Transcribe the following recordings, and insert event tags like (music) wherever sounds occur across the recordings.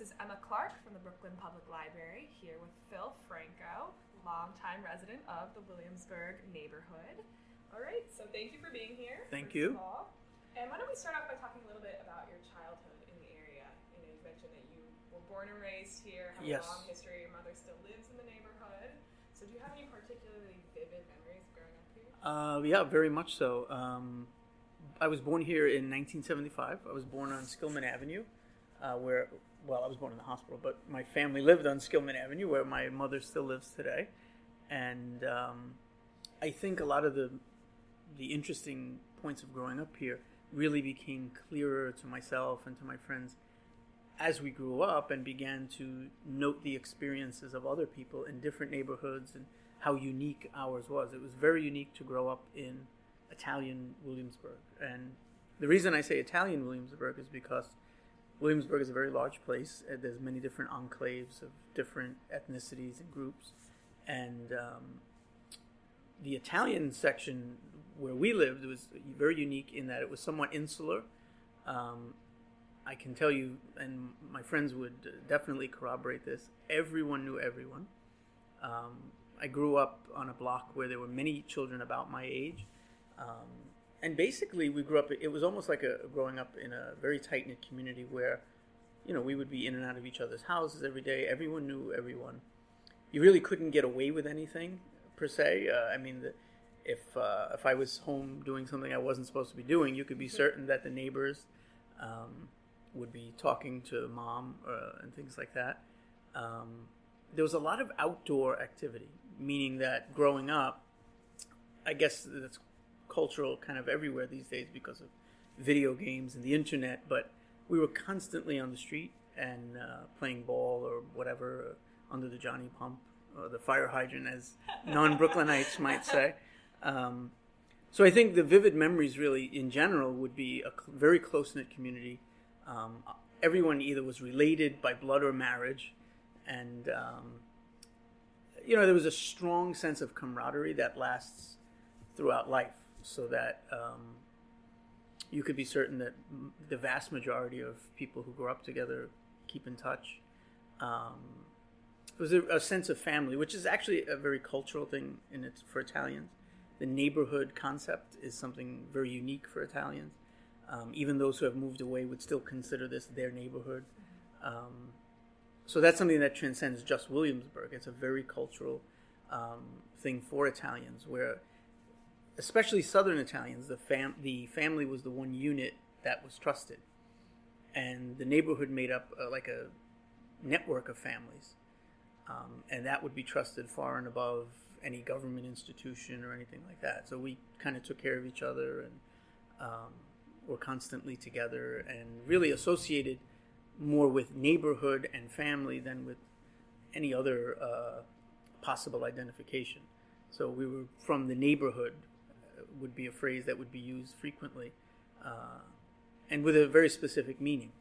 This is Emma Clark from the Brooklyn Public Library here with Phil Franco, longtime resident of the Williamsburg neighborhood. All right, so thank you for being here. Thank you. all. And why don't we start off by talking a little bit about your childhood in the area? You know, you mentioned that you were born and raised here, have Yes. a long history. Your mother still lives in the neighborhood. So, do you have any particularly vivid memories growing up here? Uh, yeah, very much so. Um, I was born here in 1975. I was born on Skillman Avenue, uh, where, well, I was born in the hospital, but my family lived on Skillman Avenue, where my mother still lives today. And um, I think a lot of the the interesting points of growing up here really became clearer to myself and to my friends as we grew up and began to note the experiences of other people in different neighborhoods and how unique ours was. It was very unique to grow up in Italian Williamsburg. And the reason I say Italian Williamsburg is because Williamsburg is a very large place. and There's many different enclaves of different ethnicities and groups. And um, the Italian section where we lived was very unique in that it was somewhat insular. Um, I can tell you, and my friends would definitely corroborate this. Everyone knew everyone. Um, I grew up on a block where there were many children about my age, um, and basically we grew up. It was almost like a growing up in a very tight knit community where, you know, we would be in and out of each other's houses every day. Everyone knew everyone. You really couldn't get away with anything per se. Uh, I mean, the, if uh, if I was home doing something I wasn't supposed to be doing, you could be certain that the neighbors um, would be talking to mom uh, and things like that. Um, there was a lot of outdoor activity, meaning that growing up, I guess that's cultural kind of everywhere these days because of video games and the internet, but we were constantly on the street and uh, playing ball or whatever uh, under the Johnny Pump or the fire hydrant, as non Brooklynites might say. Um, so I think the vivid memories, really, in general, would be a cl- very close knit community. Um, everyone either was related by blood or marriage, and um, you know there was a strong sense of camaraderie that lasts throughout life. So that um, you could be certain that the vast majority of people who grow up together keep in touch. Um, it was a, a sense of family, which is actually a very cultural thing in it for Italians. The neighborhood concept is something very unique for Italians. Um, even those who have moved away would still consider this their neighborhood. Um, so that's something that transcends just Williamsburg. It's a very cultural um, thing for Italians, where, especially Southern Italians, the fam- the family was the one unit that was trusted, and the neighborhood made up uh, like a network of families, um, and that would be trusted far and above any government institution or anything like that. So we kind of took care of each other and um, were constantly together and really associated more with neighborhood and family than with any other uh, possible identification. So we were from the neighborhood would be a phrase that would be used frequently, uh, and with a very specific meaning.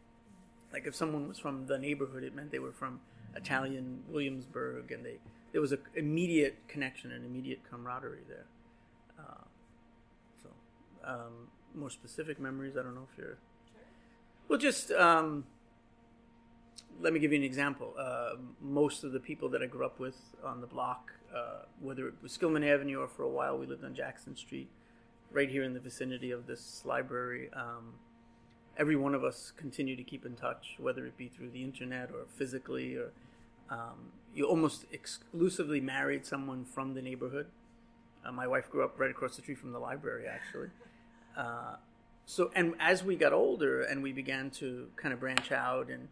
Like if someone was from the neighborhood, it meant they were from Italian Williamsburg, and they there was an immediate connection and immediate camaraderie there. Uh, so, um, more specific memories. I don't know if you're. Well, just um, let me give you an example. Uh, most of the people that I grew up with on the block, uh, whether it was Skillman Avenue or for a while we lived on Jackson Street, right here in the vicinity of this library. Um, every one of us continue to keep in touch, whether it be through the internet or physically, or um, you almost exclusively married someone from the neighborhood. Uh, my wife grew up right across the street from the library, actually. Uh, so, and as we got older and we began to kind of branch out, and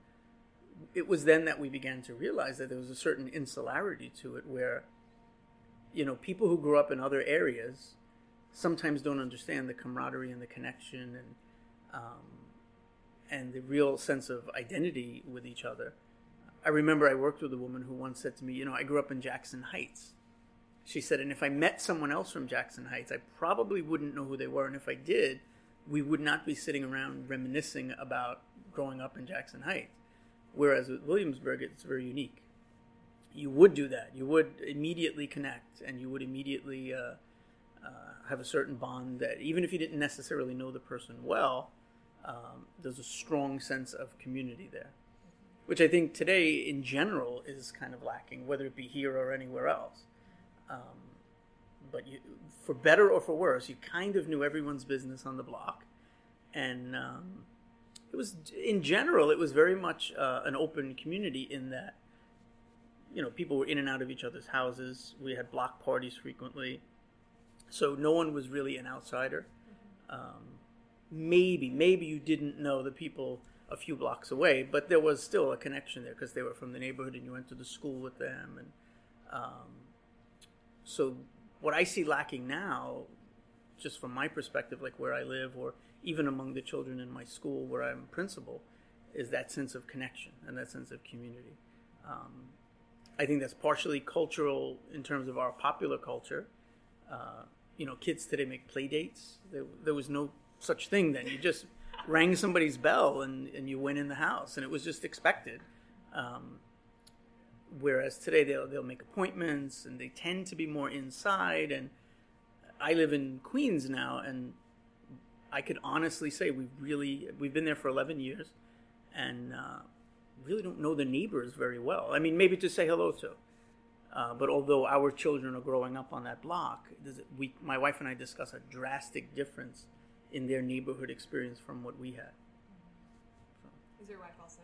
it was then that we began to realize that there was a certain insularity to it, where, you know, people who grew up in other areas sometimes don't understand the camaraderie and the connection and um, and the real sense of identity with each other. I remember I worked with a woman who once said to me, "You know, I grew up in Jackson Heights." She said, "And if I met someone else from Jackson Heights, I probably wouldn't know who they were, and if I did, we would not be sitting around reminiscing about growing up in Jackson Heights." Whereas with Williamsburg, it's very unique. You would do that. You would immediately connect, and you would immediately uh, uh, have a certain bond that, even if you didn't necessarily know the person well, um, there's a strong sense of community there. which I think today in general is kind of lacking, whether it be here or anywhere else. Um, but you, for better or for worse, you kind of knew everyone's business on the block, and um, it was in general it was very much uh, an open community in that you know people were in and out of each other's houses. We had block parties frequently, so no one was really an outsider. Um, maybe maybe you didn't know the people a few blocks away, but there was still a connection there because they were from the neighborhood and you went to the school with them. And um, so, what I see lacking now, just from my perspective, like where I live, or even among the children in my school where I'm principal, is that sense of connection and that sense of community. Um, I think that's partially cultural in terms of our popular culture. Uh, you know, kids today make play dates. There, there was no such thing then. You just (laughs) rang somebody's bell and, and you went in the house, and it was just expected. Um, whereas today they'll they'll make appointments and they tend to be more inside. And I live in Queens now, and I could honestly say we've really we've been there for 11 years, and uh, really don't know the neighbors very well. I mean, maybe to say hello to. Uh, but although our children are growing up on that block, we, my wife and I discuss a drastic difference in their neighborhood experience from what we had. So. Is your wife also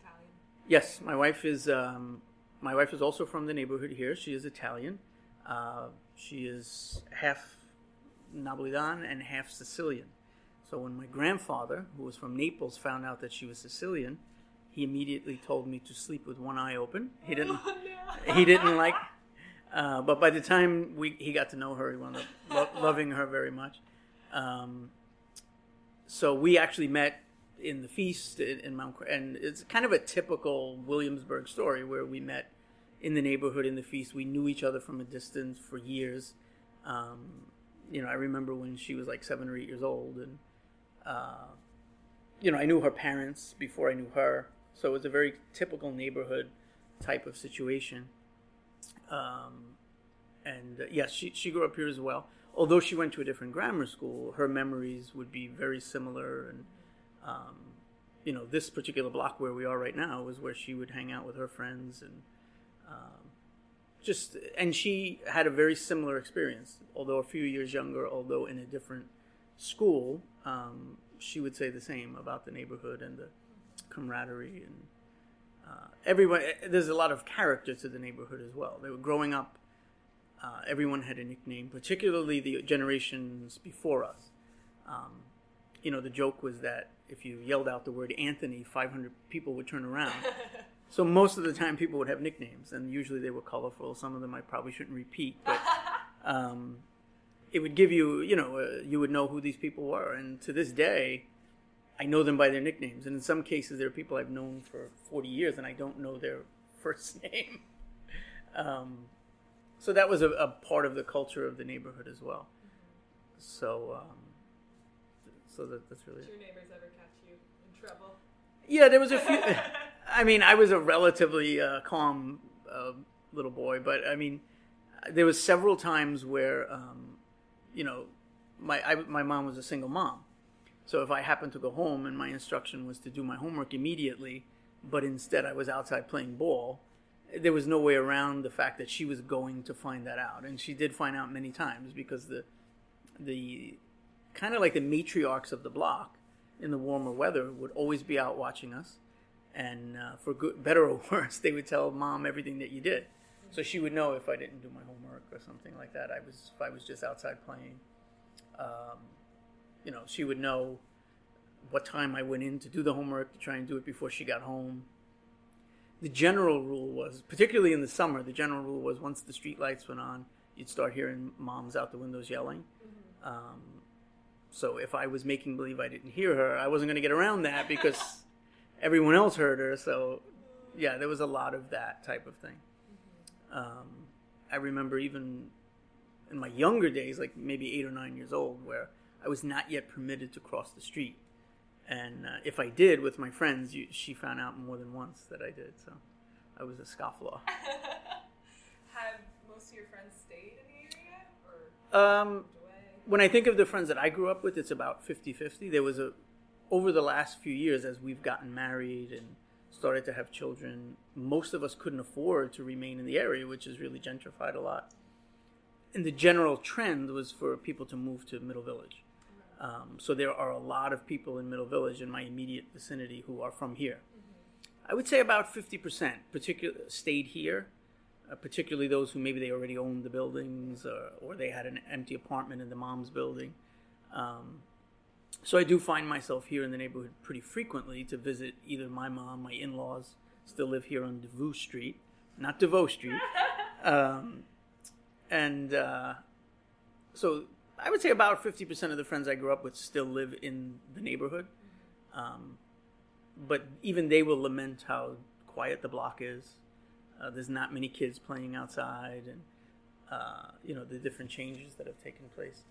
Italian? Yes, my wife is. Um, my wife is also from the neighborhood here. She is Italian. Uh, she is half Napolitan and half Sicilian. So when my grandfather, who was from Naples, found out that she was Sicilian, he immediately told me to sleep with one eye open. He (laughs) didn't. Oh, no. He didn't like. Uh, but by the time we he got to know her, he wound up lo- (laughs) loving her very much. Um, so we actually met in the feast in, in Mount, and it's kind of a typical Williamsburg story where we met in the neighborhood in the feast. We knew each other from a distance for years. Um, you know, I remember when she was like seven or eight years old, and uh, you know, I knew her parents before I knew her, so it was a very typical neighborhood type of situation. Um, and uh, yes, she she grew up here as well although she went to a different grammar school, her memories would be very similar. And, um, you know, this particular block where we are right now was where she would hang out with her friends and um, just, and she had a very similar experience, although a few years younger, although in a different school. Um, she would say the same about the neighborhood and the camaraderie and uh, everyone. There's a lot of character to the neighborhood as well. They were growing up uh, everyone had a nickname, particularly the generations before us. Um, you know, the joke was that if you yelled out the word Anthony, 500 people would turn around. (laughs) so most of the time, people would have nicknames, and usually they were colorful. Some of them I probably shouldn't repeat, but (laughs) um, it would give you, you know, uh, you would know who these people were. And to this day, I know them by their nicknames. And in some cases, there are people I've known for 40 years, and I don't know their (laughs) first name. Um, so that was a, a, part of the culture of the neighborhood as well. So, um, so that, that's really. Did your neighbors ever catch you in trouble? Yeah, there was a few. (laughs) I mean, I was a relatively uh, calm uh, little boy, but I mean, there was several times where, um, you know, my I, my mom was a single mom, so if I happened to go home and my instruction was to do my homework immediately, but instead I was outside playing ball, there was no way around the fact that she was going to find that out, and she did find out many times because the the kind of like the matriarchs of the block in the warmer weather would always be out watching us, and uh, for good, better or (laughs) worse, they would tell mom everything that you did, so she would know if I didn't do my homework or something like that. I was if I was just outside playing. Um, you know, she would know what time I went in to do the homework to try and do it before she got home the general rule was, particularly in the summer, the general rule was once the street lights went on, you'd start hearing moms out the windows yelling. Mm-hmm. Um, so if I was making believe I didn't hear her, I wasn't going to get around that because (laughs) everyone else heard her. So yeah, there was a lot of that type of thing. Mm-hmm. Um, I remember even in my younger days, like maybe eight or nine years old, where I was not yet permitted to cross the street and uh, if I did with my friends, you, she found out more than once that I did. So I was a scofflaw. (laughs) Have most of your friends stayed in the area? Or um, when I think of the friends that I grew up with, it's about 50 50. There was a, over the last few years, as we've gotten married and started to have children. Most of us couldn't afford to remain in the area, which is really gentrified a lot. And the general trend was for people to move to Middle Village. Um, so there are a lot of people in Middle Village in my immediate vicinity who are from here. I would say about 50% particular, stayed here, uh, particularly those who maybe they already owned the buildings or, or they had an empty apartment in the mom's building. Um, so I do find myself here in the neighborhood pretty frequently to visit either my mom, my in-laws still live here on DeVoe Street, not DeVoe Street, (laughs) um, and uh, so I would say about fifty percent of the friends I grew up with still live in the neighborhood, um, but even they will lament how quiet the block is. Uh, there's not many kids playing outside, and uh, you know the different changes that have taken place.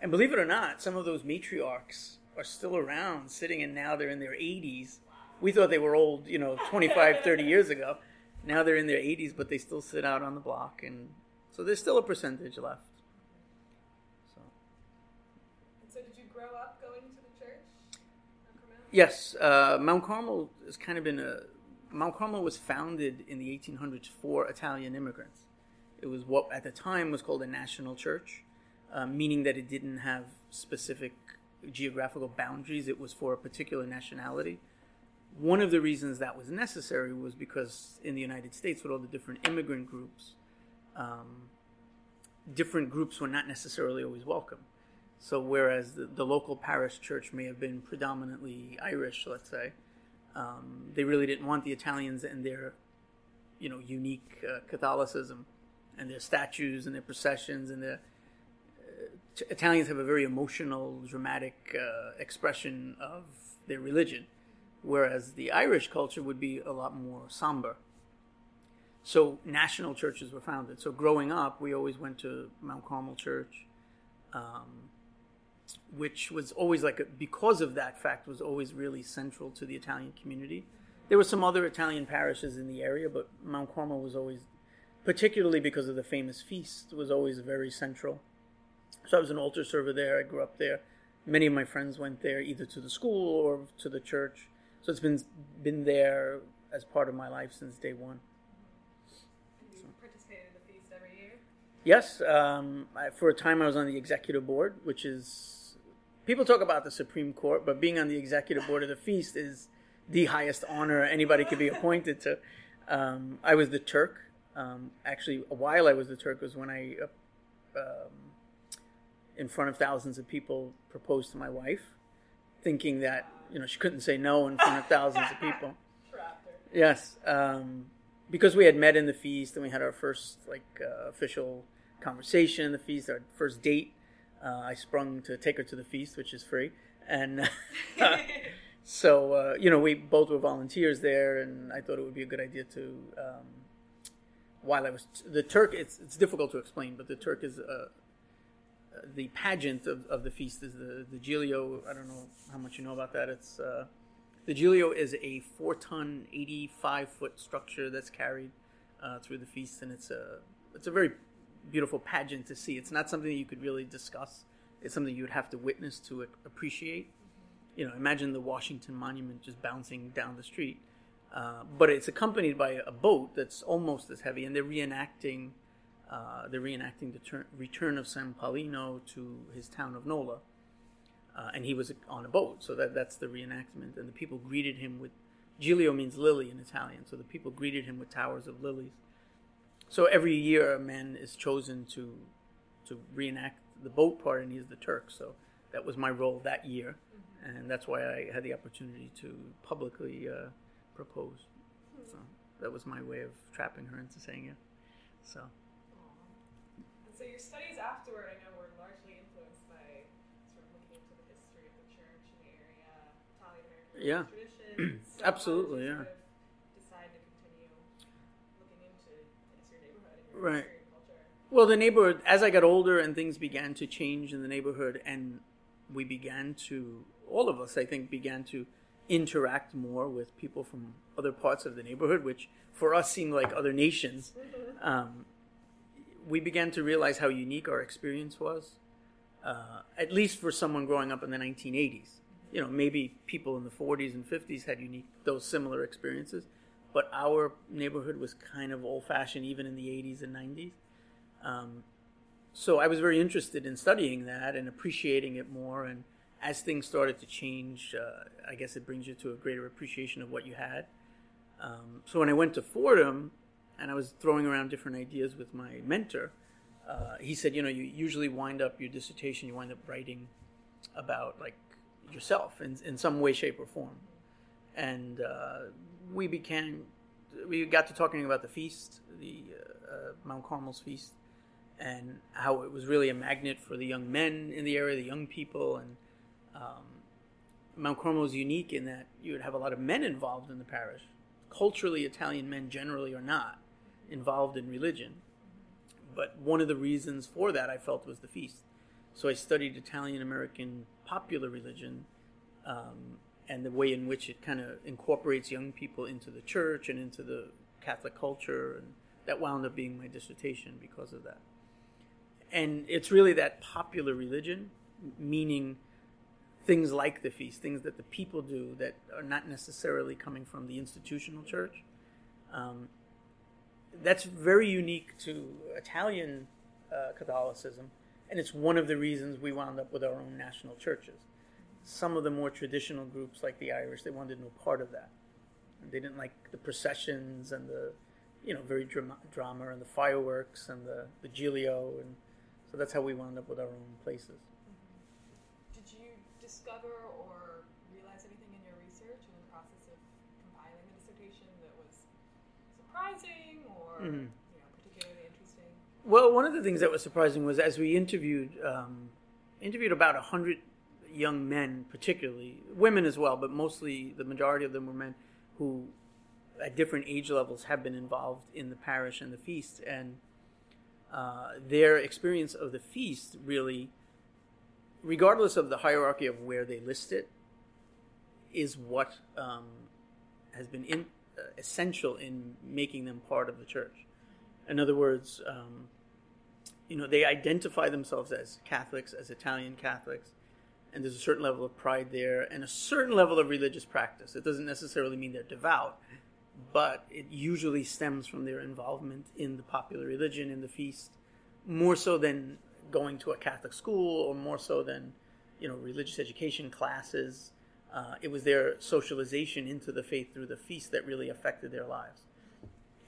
And believe it or not, some of those matriarchs are still around, sitting, and now they're in their 80s. We thought they were old, you know, 25, 30 (laughs) years ago. Now they're in their 80s, but they still sit out on the block, and so there's still a percentage left. So. So did you grow up going to the church? Yes, uh, Mount Carmel has kind of been a. Mount Carmel was founded in the 1800s for Italian immigrants. It was what at the time was called a national church uh, meaning that it didn't have specific geographical boundaries. It was for a particular nationality. One of the reasons that was necessary was because in the United States, with all the different immigrant groups, um, different groups were not necessarily always welcome. So, whereas the, the, local parish church may have been predominantly Irish, let's say, um, they really didn't want the Italians and their, you know, unique uh, Catholicism and their statues and their processions and their Italians have a very emotional, dramatic uh, expression of their religion, whereas the Irish culture would be a lot more somber. So national churches were founded. So growing up, we always went to Mount Carmel Church, um, which was always like a, because of that fact was always really central to the Italian community. There were some other Italian parishes in the area, but Mount Carmel was always, particularly because of the famous feast, was always very central. So I was an altar server there. I grew up there. Many of my friends went there either to the school or to the church. So it's been been there as part of my life since day one. you so. participated in the feast every year? Yes. Um, I, for a time, I was on the executive board, which is people talk about the Supreme Court, but being on the executive board of the feast is the highest honor anybody could be appointed to. Um, I was the Turk. Um, actually, while I was the Turk was when I uh, um, in front of thousands of people proposed to my wife, thinking that you know she couldn't say no in front of thousands of people. (laughs) Yes, um, because we had met in the feast and we had our first like uh, official conversation in the feast, our first date. Uh, I sprung to take her to the feast, which is free, and (laughs) (laughs) so uh, you know we both were volunteers there, and I thought it would be a good idea to. Um, while I was t- the Turk, it's it's difficult to explain, but the Turk is a, the pageant of, of the feast is the, the Giglio. I don't know how much you know about that. It's uh, the Giglio is a four ton, eighty five foot structure that's carried uh, through the feast, and it's a it's a very beautiful pageant to see. It's not something that you could really discuss. It's something you would have to witness to appreciate. You know, imagine the Washington Monument just bouncing down the street. Uh, but it's accompanied by a boat that's almost as heavy, and they're reenacting uh, they're reenacting the ter- return of San Paolino to his town of Nola. Uh, and he was on a boat, so that, that's the reenactment. And the people greeted him with Giglio means lily in Italian, so the people greeted him with towers of lilies. So every year a man is chosen to to reenact the boat part, and he's the Turk. So that was my role that year, mm-hmm. and that's why I had the opportunity to publicly uh, propose. Mm-hmm. So that was my way of trapping her into saying it. So And so your studies afterward, I know, were largely influenced by sort of looking into the history of the church in the area, Italian American yeah. traditions. (clears throat) So Absolutely, yeah. Sort of decide to continue looking into your neighborhood and your right. Well, the neighborhood, as I got older and things began to change in the neighborhood, and we began to, all of us, I think, began to interact more with people from other parts of the neighborhood, which for us seemed like other nations. Mm-hmm. Um, we began to realize how unique our experience was, uh, at least for someone growing up in the 1980s. you know, maybe people in the 40s and 50s had unique, those similar experiences, but our neighborhood was kind of old fashioned even in the 80s and 90s. Um, so I was very interested in studying that and appreciating it more. And as things started to change, uh, I guess it brings you to a greater appreciation of what you had. Um, so when I went to Fordham and I was throwing around different ideas with my mentor, uh, he said, you know, you usually wind up your dissertation, you wind up writing about like yourself in, in some way, shape, or form. And uh, we began, we got to talking about the feast, the uh, uh, Mount Carmel's feast, and how it was really a magnet for the young men in the area, the young people. And um, Mount Carmel is unique in that you would have a lot of men involved in the parish. Culturally, Italian men generally are not involved in religion. But one of the reasons for that I felt was the feast. So I studied Italian American popular religion um, and the way in which it kind of incorporates young people into the church and into the Catholic culture. And that wound up being my dissertation because of that. And it's really that popular religion, meaning things like the feast, things that the people do that are not necessarily coming from the institutional church. Um, that's very unique to Italian uh, Catholicism and it's one of the reasons we wound up with our own national churches. Some of the more traditional groups, like the Irish, they wanted no part of that. They didn't like the processions and the, you know, very drama, drama and the fireworks and the, the Giglio, and so that's how we wound up with our own places. Mm-hmm. Did you discover or realize anything in your research in the process of compiling the dissertation that was surprising or? Mm-hmm well, one of the things that was surprising was as we interviewed um, interviewed about a hundred young men, particularly women as well, but mostly the majority of them were men who, at different age levels, have been involved in the parish and the feast, and uh, their experience of the feast really, regardless of the hierarchy of where they list it, is what um, has been in, uh, essential in making them part of the church. In other words, um, you know, they identify themselves as Catholics, as Italian Catholics, and there's a certain level of pride there and a certain level of religious practice. It doesn't necessarily mean they're devout, but it usually stems from their involvement in the popular religion, in the feast, more so than going to a Catholic school or more so than, you know, religious education classes. Uh, it was their socialization into the faith through the feast that really affected their lives.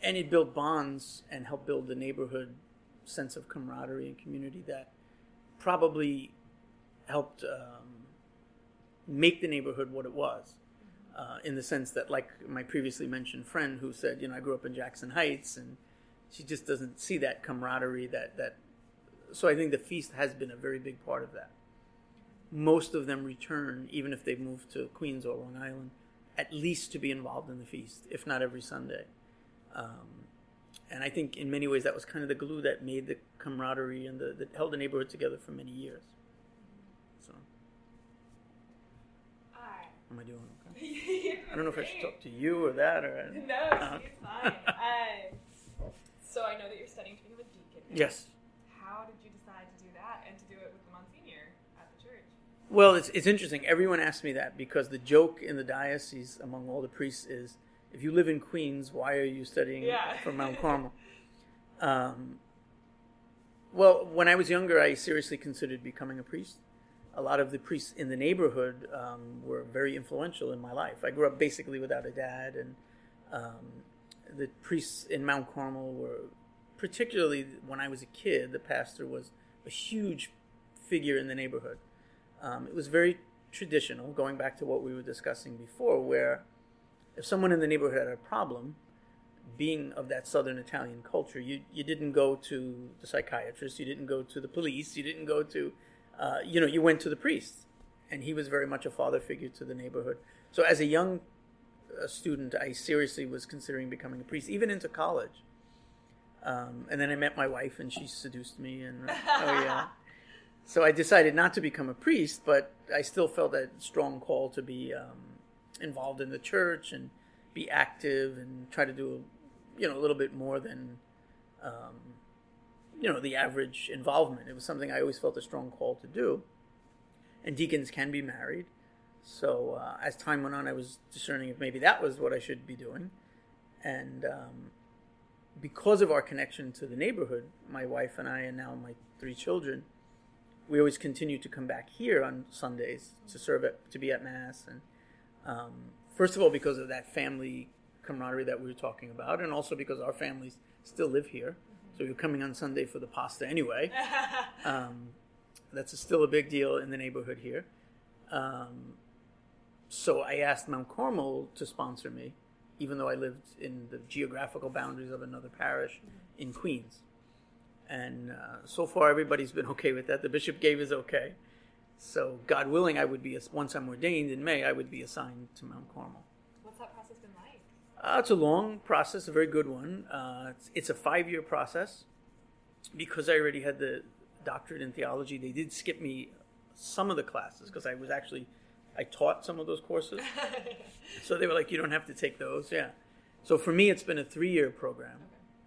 And it built bonds and helped build the neighborhood sense of camaraderie and community that probably helped um, make the neighborhood what it was. Uh, in the sense that, like my previously mentioned friend who said, you know, I grew up in Jackson Heights, and she just doesn't see that camaraderie. That that. So I think the feast has been a very big part of that. Most of them return, even if they've moved to Queens or Long Island, at least to be involved in the feast, if not every Sunday. Um, and I think in many ways that was kind of the glue that made the camaraderie and the, that held the neighborhood together for many years. So, Hi. Am I doing (laughs) okay? I don't know if I should talk to you or that or. No, uh, it's fine. uh, so I know that you're studying to become a deacon. Yes. How did you decide to do that and to do it with the Monsignor at the church? Well, it's it's interesting. Everyone asks me that because the joke in the diocese among all the priests is if you live in Queens, why are you studying yeah. for Mount (laughs) Carmel? Um, well, when I was younger, I seriously considered becoming a priest. A lot of the priests in the neighborhood um, were very influential in my life. I grew up basically without a dad, and um, the priests in Mount Carmel were, particularly when I was a kid, the pastor was a huge figure in the neighborhood. Um, it was very traditional, going back to what we were discussing before, where if someone in the neighborhood had a problem, being of that southern Italian culture, you, you didn't go to the psychiatrist, you didn't go to the police, you didn't go to, uh, you know, you went to the priest. And he was very much a father figure to the neighborhood. So as a young uh, student, I seriously was considering becoming a priest, even into college. Um, and then I met my wife, and she seduced me, and oh yeah. (laughs) So I decided not to become a priest, but I still felt that strong call to be um, involved in the church and be active and try to do, you know, a little bit more than, um, you know, the average involvement. It was something I always felt a strong call to do. And deacons can be married, So uh, as time went on, I was discerning if maybe that was what I should be doing, and um, because of our connection to the neighborhood, my wife and I, and now my three children, we always continue to come back here on Sundays to serve at, to be at mass, and um, first of all because of that family camaraderie that we were talking about, and also because our families still live here, so you're coming on Sunday for the pasta anyway. (laughs) Um, that's a, still a big deal in the neighborhood here. Um, so I asked Mount Carmel to sponsor me, even though I lived in the geographical boundaries of another parish in Queens. And uh, so far, everybody's been (laughs) okay with that. The bishop gave his okay. So, God willing, I would be once I'm ordained in May, I would be assigned to Mount Carmel. What's that process been like? Uh, it's a long process, a very good one. Uh, it's, it's, a five-year process. Because I already had the doctorate in theology, they did skip me some of the classes because I was actually I taught some of those courses. (laughs) so they were like, you don't have to take those. Yeah. So for me, it's been a three-year program,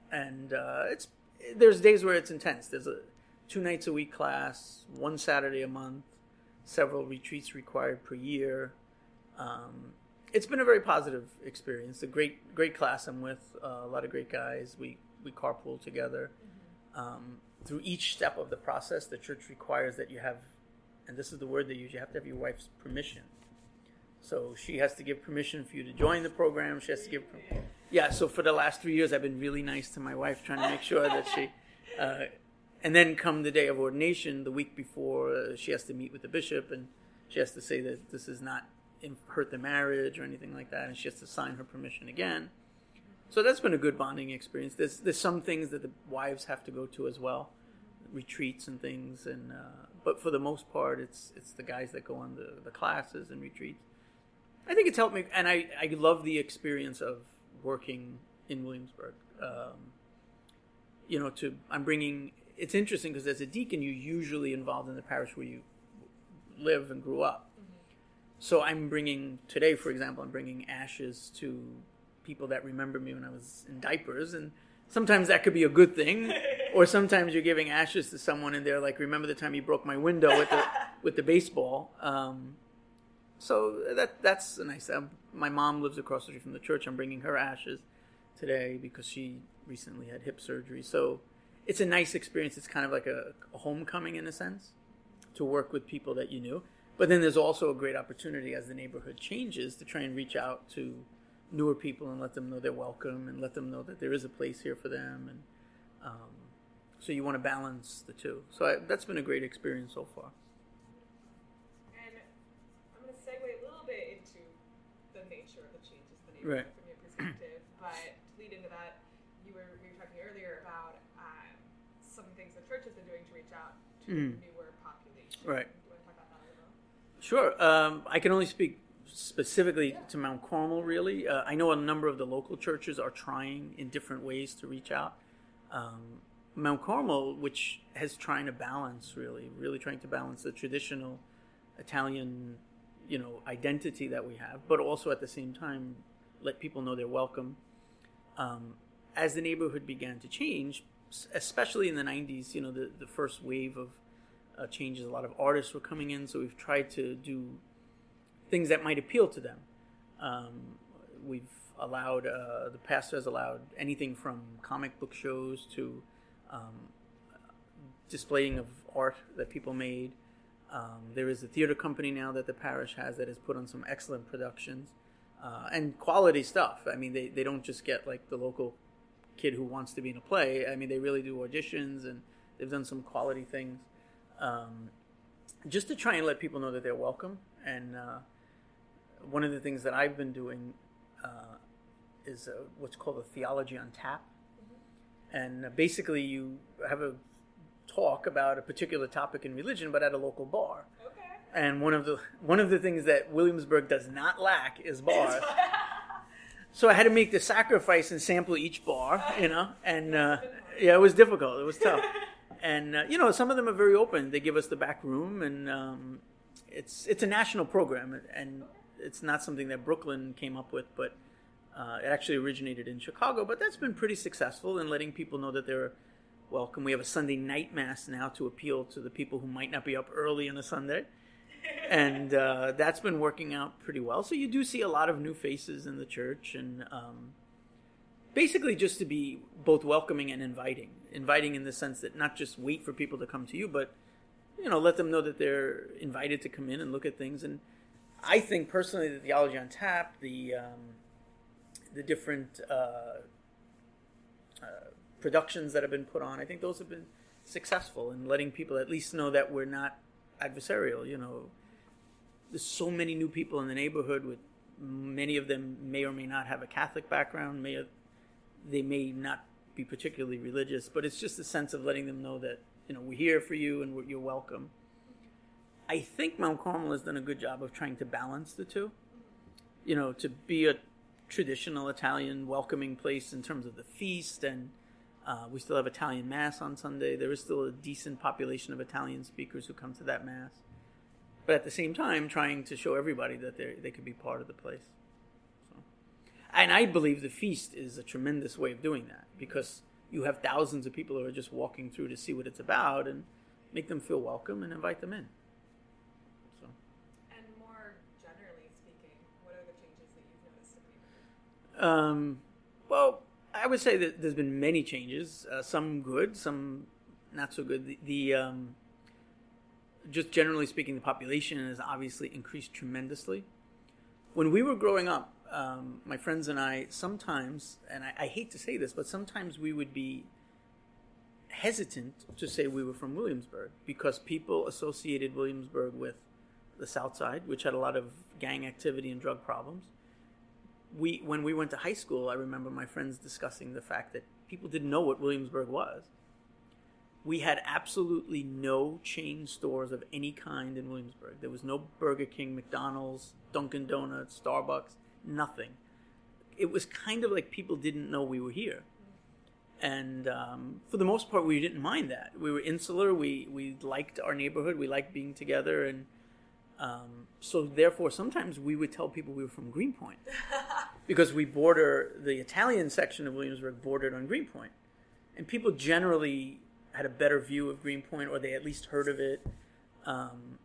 okay. and uh, it's there's days where it's intense. There's a two nights a week class, one Saturday a month, several retreats required per year. Um, it's been a very positive experience. A great great class I'm with, uh, a lot of great guys. We we carpool together. Mm-hmm. Um, through each step of the process, the church requires that you have, and this is the word they use, you have to have your wife's permission. So she has to give permission for you to join the program. She has to give, yeah. So for the last three years, I've been really nice to my wife, trying to make sure that she, uh, and then come the day of ordination, the week before, uh, she has to meet with the bishop, and she has to say that this is not hurt the marriage or anything like that, and she has to sign her permission again. So that's been a good bonding experience. There's there's some things that the wives have to go to as well, retreats and things, and uh, but for the most part, it's it's the guys that go on the, the classes and retreats. I think it's helped me, and I, I love the experience of working in Williamsburg. Um, you know, to I'm bringing. It's interesting because as a deacon, you're usually involved in the parish where you live and grew up. So I'm bringing today, for example, I'm bringing ashes to people that remember me when I was in diapers, and sometimes that could be a good thing, (laughs) or sometimes you're giving ashes to someone and they're like, "Remember the time you broke my window with the (laughs) with the baseball." Um, so that that's a nice. Um, my mom lives across the street from the church. I'm bringing her ashes today because she recently had hip surgery. So it's a nice experience. It's kind of like a, a homecoming in a sense to work with people that you knew. But then there's also a great opportunity as the neighborhood changes to try and reach out to newer people and let them know they're welcome and let them know that there is a place here for them. And um, so you want to balance the two. So I, that's been a great experience so far. And I'm going to segue a little bit into the nature of the changes the neighborhood right. from your perspective. but to lead into that, you were we were talking earlier about um, some things the church has been doing to reach out to mm. newer population. Right. Do you want to talk about that a little? Sure. Um, I can only speak specifically to Mount Carmel. Really, uh, I know a number of the local churches are trying in different ways to reach out. Um, Mount Carmel, which has trying to balance, really, really trying to balance the traditional Italian, you know, identity that we have, but also at the same time let people know they're welcome. Um, as the neighborhood began to change, especially in the 90s, you know, the, the first wave of uh, changes, a lot of artists were coming in, so we've tried to do things that might appeal to them. Um, we've allowed, uh, the pastor has allowed anything from comic book shows to um, displaying of art that people made. Um, there is a theater company now that the parish has that has put on some excellent productions uh, and quality stuff. I mean, they, they don't just get like the local kid who wants to be in a play. I mean, they really do auditions and they've done some quality things um, just to try and let people know that they're welcome. And uh, one of the things that I've been doing uh, is uh, what's called a theology on tap. Mm-hmm. And uh, basically, you have a talk about a particular topic in religion, but at a local bar Okay. and one of the one of the things that Williamsburg does not lack is (laughs) bars. so I had to make the sacrifice and sample each bar, you know, and uh, yeah, it was difficult. It was tough, (laughs) and uh, you know, some of them are very open. They give us the back room, and um, it's it's a national program, and it's not something that Brooklyn came up with, but uh, it actually originated in Chicago. But that's been pretty successful in letting people know that they're welcome. We have a Sunday night mass now to appeal to the people who might not be up early on a Sunday and uh, that's been working out pretty well. So you do see a lot of new faces in the church, and um, basically just to be both welcoming and inviting. Inviting in the sense that not just wait for people to come to you, but you know, let them know that they're invited to come in and look at things. And I think personally, the theology on tap, the um, the different uh, uh, productions that have been put on, I think those have been successful in letting people at least know that we're not adversarial. You know, there's so many new people in the neighborhood with many of them may or may not have a Catholic background, may they may not be particularly religious, but it's just a sense of letting them know that you know we're here for you and you're welcome. I think Mount Carmel has done a good job of trying to balance the two. You know, to be a traditional Italian welcoming place in terms of the feast, and uh, we still have Italian Mass on Sunday. There is still a decent population of Italian speakers who come to that Mass. But at the same time, trying to show everybody that they they could be part of the place. So, and I believe the feast is a tremendous way of doing that because you have thousands of people who are just walking through to see what it's about and make them feel welcome and invite them in. So. And more generally speaking, what are the changes that you've noticed in Um, well, I would say that there's been many changes. Uh, some good, some not so good. The, the um, just generally speaking, the population has obviously increased tremendously. When we were growing up, um, my friends and I sometimes, and I, I, hate to say this, but sometimes we would be hesitant to say we were from Williamsburg because people associated Williamsburg with the South Side, which had a lot of gang activity and drug problems. We, when we went to high school, I remember my friends discussing the fact that people didn't know what Williamsburg was. We had absolutely no chain stores of any kind in Williamsburg. There was no Burger King, McDonald's, Dunkin' Donuts, Starbucks nothing. It was kind of like people didn't know we were here. And um, for the most part, we didn't mind that. We were insular. We, we liked our neighborhood. We liked being together. And um, so, therefore, sometimes we would tell people we were from Greenpoint (laughs) because we border the Italian section of Williamsburg bordered on Greenpoint. And people generally had a better view of Greenpoint or they at least heard of it. Um,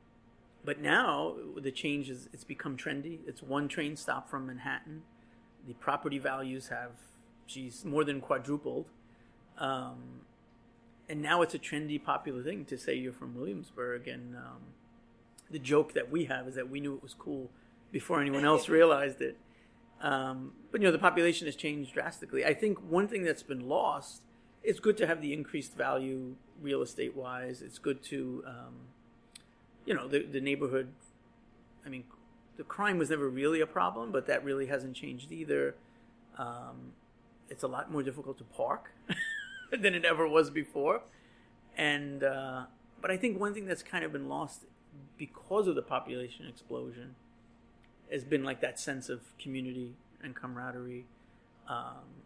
but now the change is it's become trendy. It's one train stop from Manhattan. The property values have, geez, more than quadrupled. Um, and now it's a trendy, popular thing to say you're from Williamsburg. And um, the joke that we have is that we knew it was cool before anyone else (laughs) realized it. Um, but you know, the population has changed drastically. I think one thing that's been lost. It's good to have the increased value real estate wise. It's good to um, you know, the, the neighborhood, I mean, the crime was never really a problem, but that really hasn't changed either. Um, it's a lot more difficult to park (laughs) than it ever was before. And, uh, but I think one thing that's kind of been lost because of the population explosion has been like that sense of community and camaraderie. Um,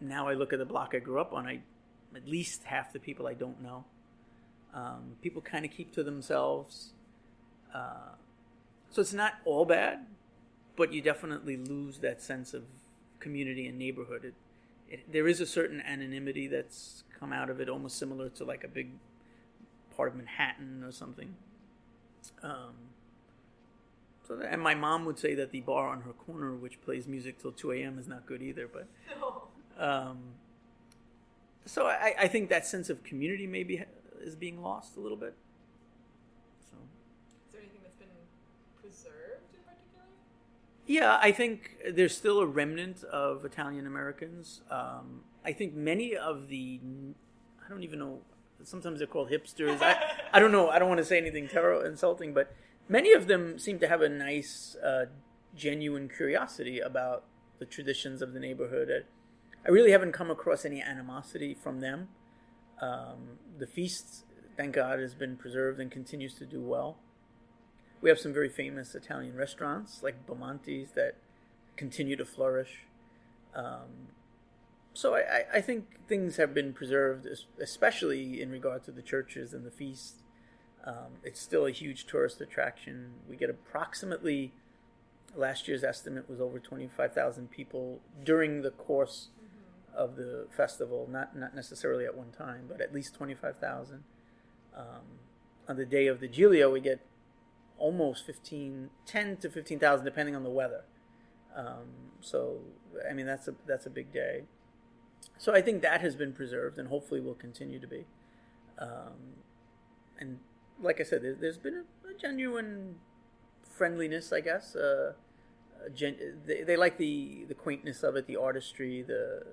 now I look at the block I grew up on, I at least half the people I don't know. Um, people kind of keep to themselves. Uh, so it's not all bad, but you definitely lose that sense of community and neighborhood. It, it, there is a certain anonymity that's come out of it, almost similar to like a big part of Manhattan or something. Um, so that, and my mom would say that the bar on her corner, which plays music till two a.m., is not good either. But (laughs) um, so I, I, think that sense of community maybe is being lost a little bit. So. Is there anything that's been preserved in particular? Yeah, I think there's still a remnant of Italian Americans. Um, I think many of the, I don't even know. Sometimes they're called hipsters. I, I don't know. I don't want to say anything terrible, insulting, but many of them seem to have a nice, uh, genuine curiosity about the traditions of the neighborhood. I really haven't come across any animosity from them. Um, the feast, thank God, has been preserved and continues to do well. We have some very famous Italian restaurants like Bamonte's that continue to flourish. Um, so I, I, think things have been preserved, especially in regard to the churches and the feast. Um, it's still a huge tourist attraction. We get approximately last year's estimate was over 25,000 people during the course of the festival, not not necessarily at one time, but at least twenty five thousand. Um, on the day of the Giglio, we get almost 15, 10 to 15,000 depending on the weather. Um, so, I mean, that's a, that's a big day. So I think that has been preserved and hopefully will continue to be. Um, and like I said, there, has been a, a, genuine friendliness, I guess. Uh, gen- they, they like the, the quaintness of it, the artistry. The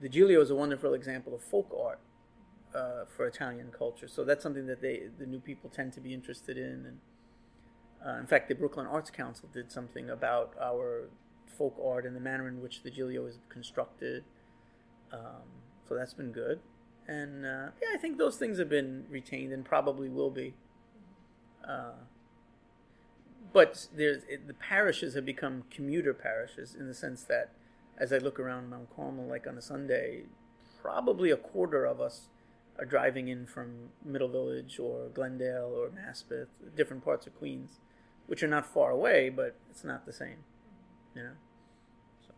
the Giglio is a wonderful example of folk art uh, for Italian culture. So that's something that they the new people tend to be interested in. And uh, in fact, the Brooklyn Arts Council did something about our folk art and the manner in which the Giglio is constructed. Um, so that's been good. And uh, yeah, I think those things have been retained and probably will be. Uh, but there's it, the parishes have become commuter parishes in the sense that, as I look around Mount Carmel, like on a Sunday, probably a quarter of us are driving in from Middle Village or Glendale or Maspeth, different parts of Queens, which are not far away, but it's not the same, you know. So,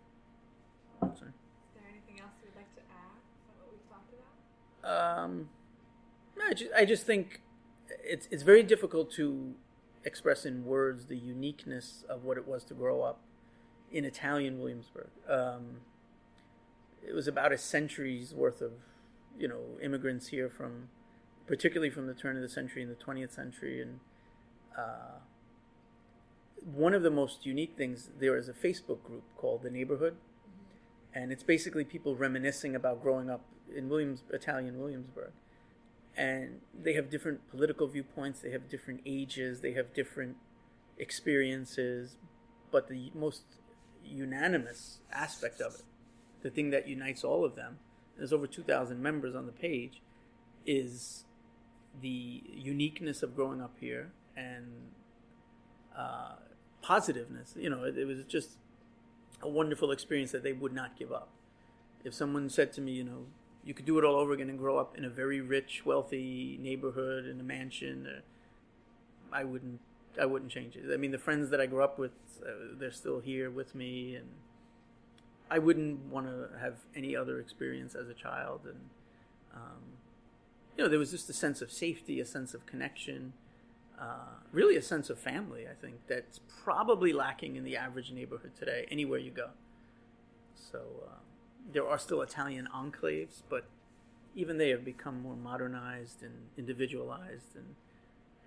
sorry. Is there anything else you'd like to add about what we've talked about? Um, no, I just, I just think it's it's very difficult to express in words the uniqueness of what it was to grow up in Italian Williamsburg. Um, it was about a century's worth of you know immigrants here from particularly from the turn of the century in the 20th century. And uh, one of the most unique things there is a facebook group called the neighborhood. And it's basically people reminiscing about growing up in williams italian williamsburg. And they have different political viewpoints. They have different ages. They have different experiences. But the most unanimous aspect of it the thing that unites all of them there's over 2,000 members on the page, is the uniqueness of growing up here and uh, positiveness. You know, it, it, was just a wonderful experience that they would not give up. If someone said to me, you know, you could do it all over again and grow up in a very rich, wealthy neighborhood in a mansion, uh, I wouldn't. I wouldn't change it. I mean, the friends that I grew up with, uh, they're still here with me, and I wouldn't want to have any other experience as a child, and um, you know, there was just a sense of safety, a sense of connection, uh, really a sense of family. I think that's probably lacking in the average neighborhood today, anywhere you go. So uh, there are still Italian enclaves, but even they have become more modernized and individualized. And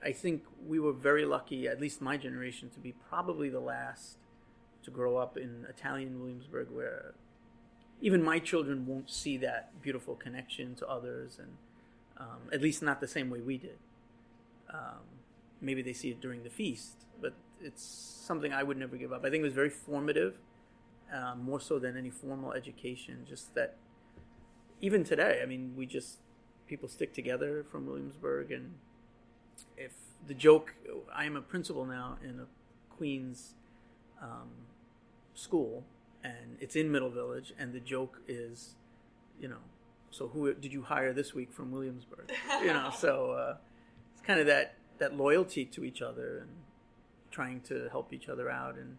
I think we were very lucky, at least my generation, to be probably the last to grow up in Italian Williamsburg where even my children won't see that beautiful connection to others and um, at least not the same way we did. Um, maybe they see it during the feast, but it's something I would never give up. I think it was very formative, um, more so than any formal education. Just that, even today, I mean, we just people stick together from Williamsburg, and if the joke, I am a principal now in a Queens um, school, and it's in Middle Village, and the joke is, you know, so who did you hire this week from Williamsburg? you know, so uh, it's kind of that that loyalty to each other and trying to help each other out and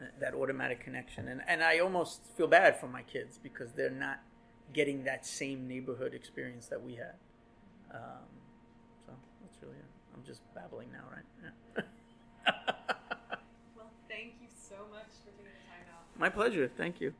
uh, that automatic connection. And and I almost feel bad for my kids because they're not getting that same neighborhood experience that we had. Um, so that's really it. I'm just babbling now, right? Yeah. well, thank you so much for taking the time out. My pleasure. Thank you.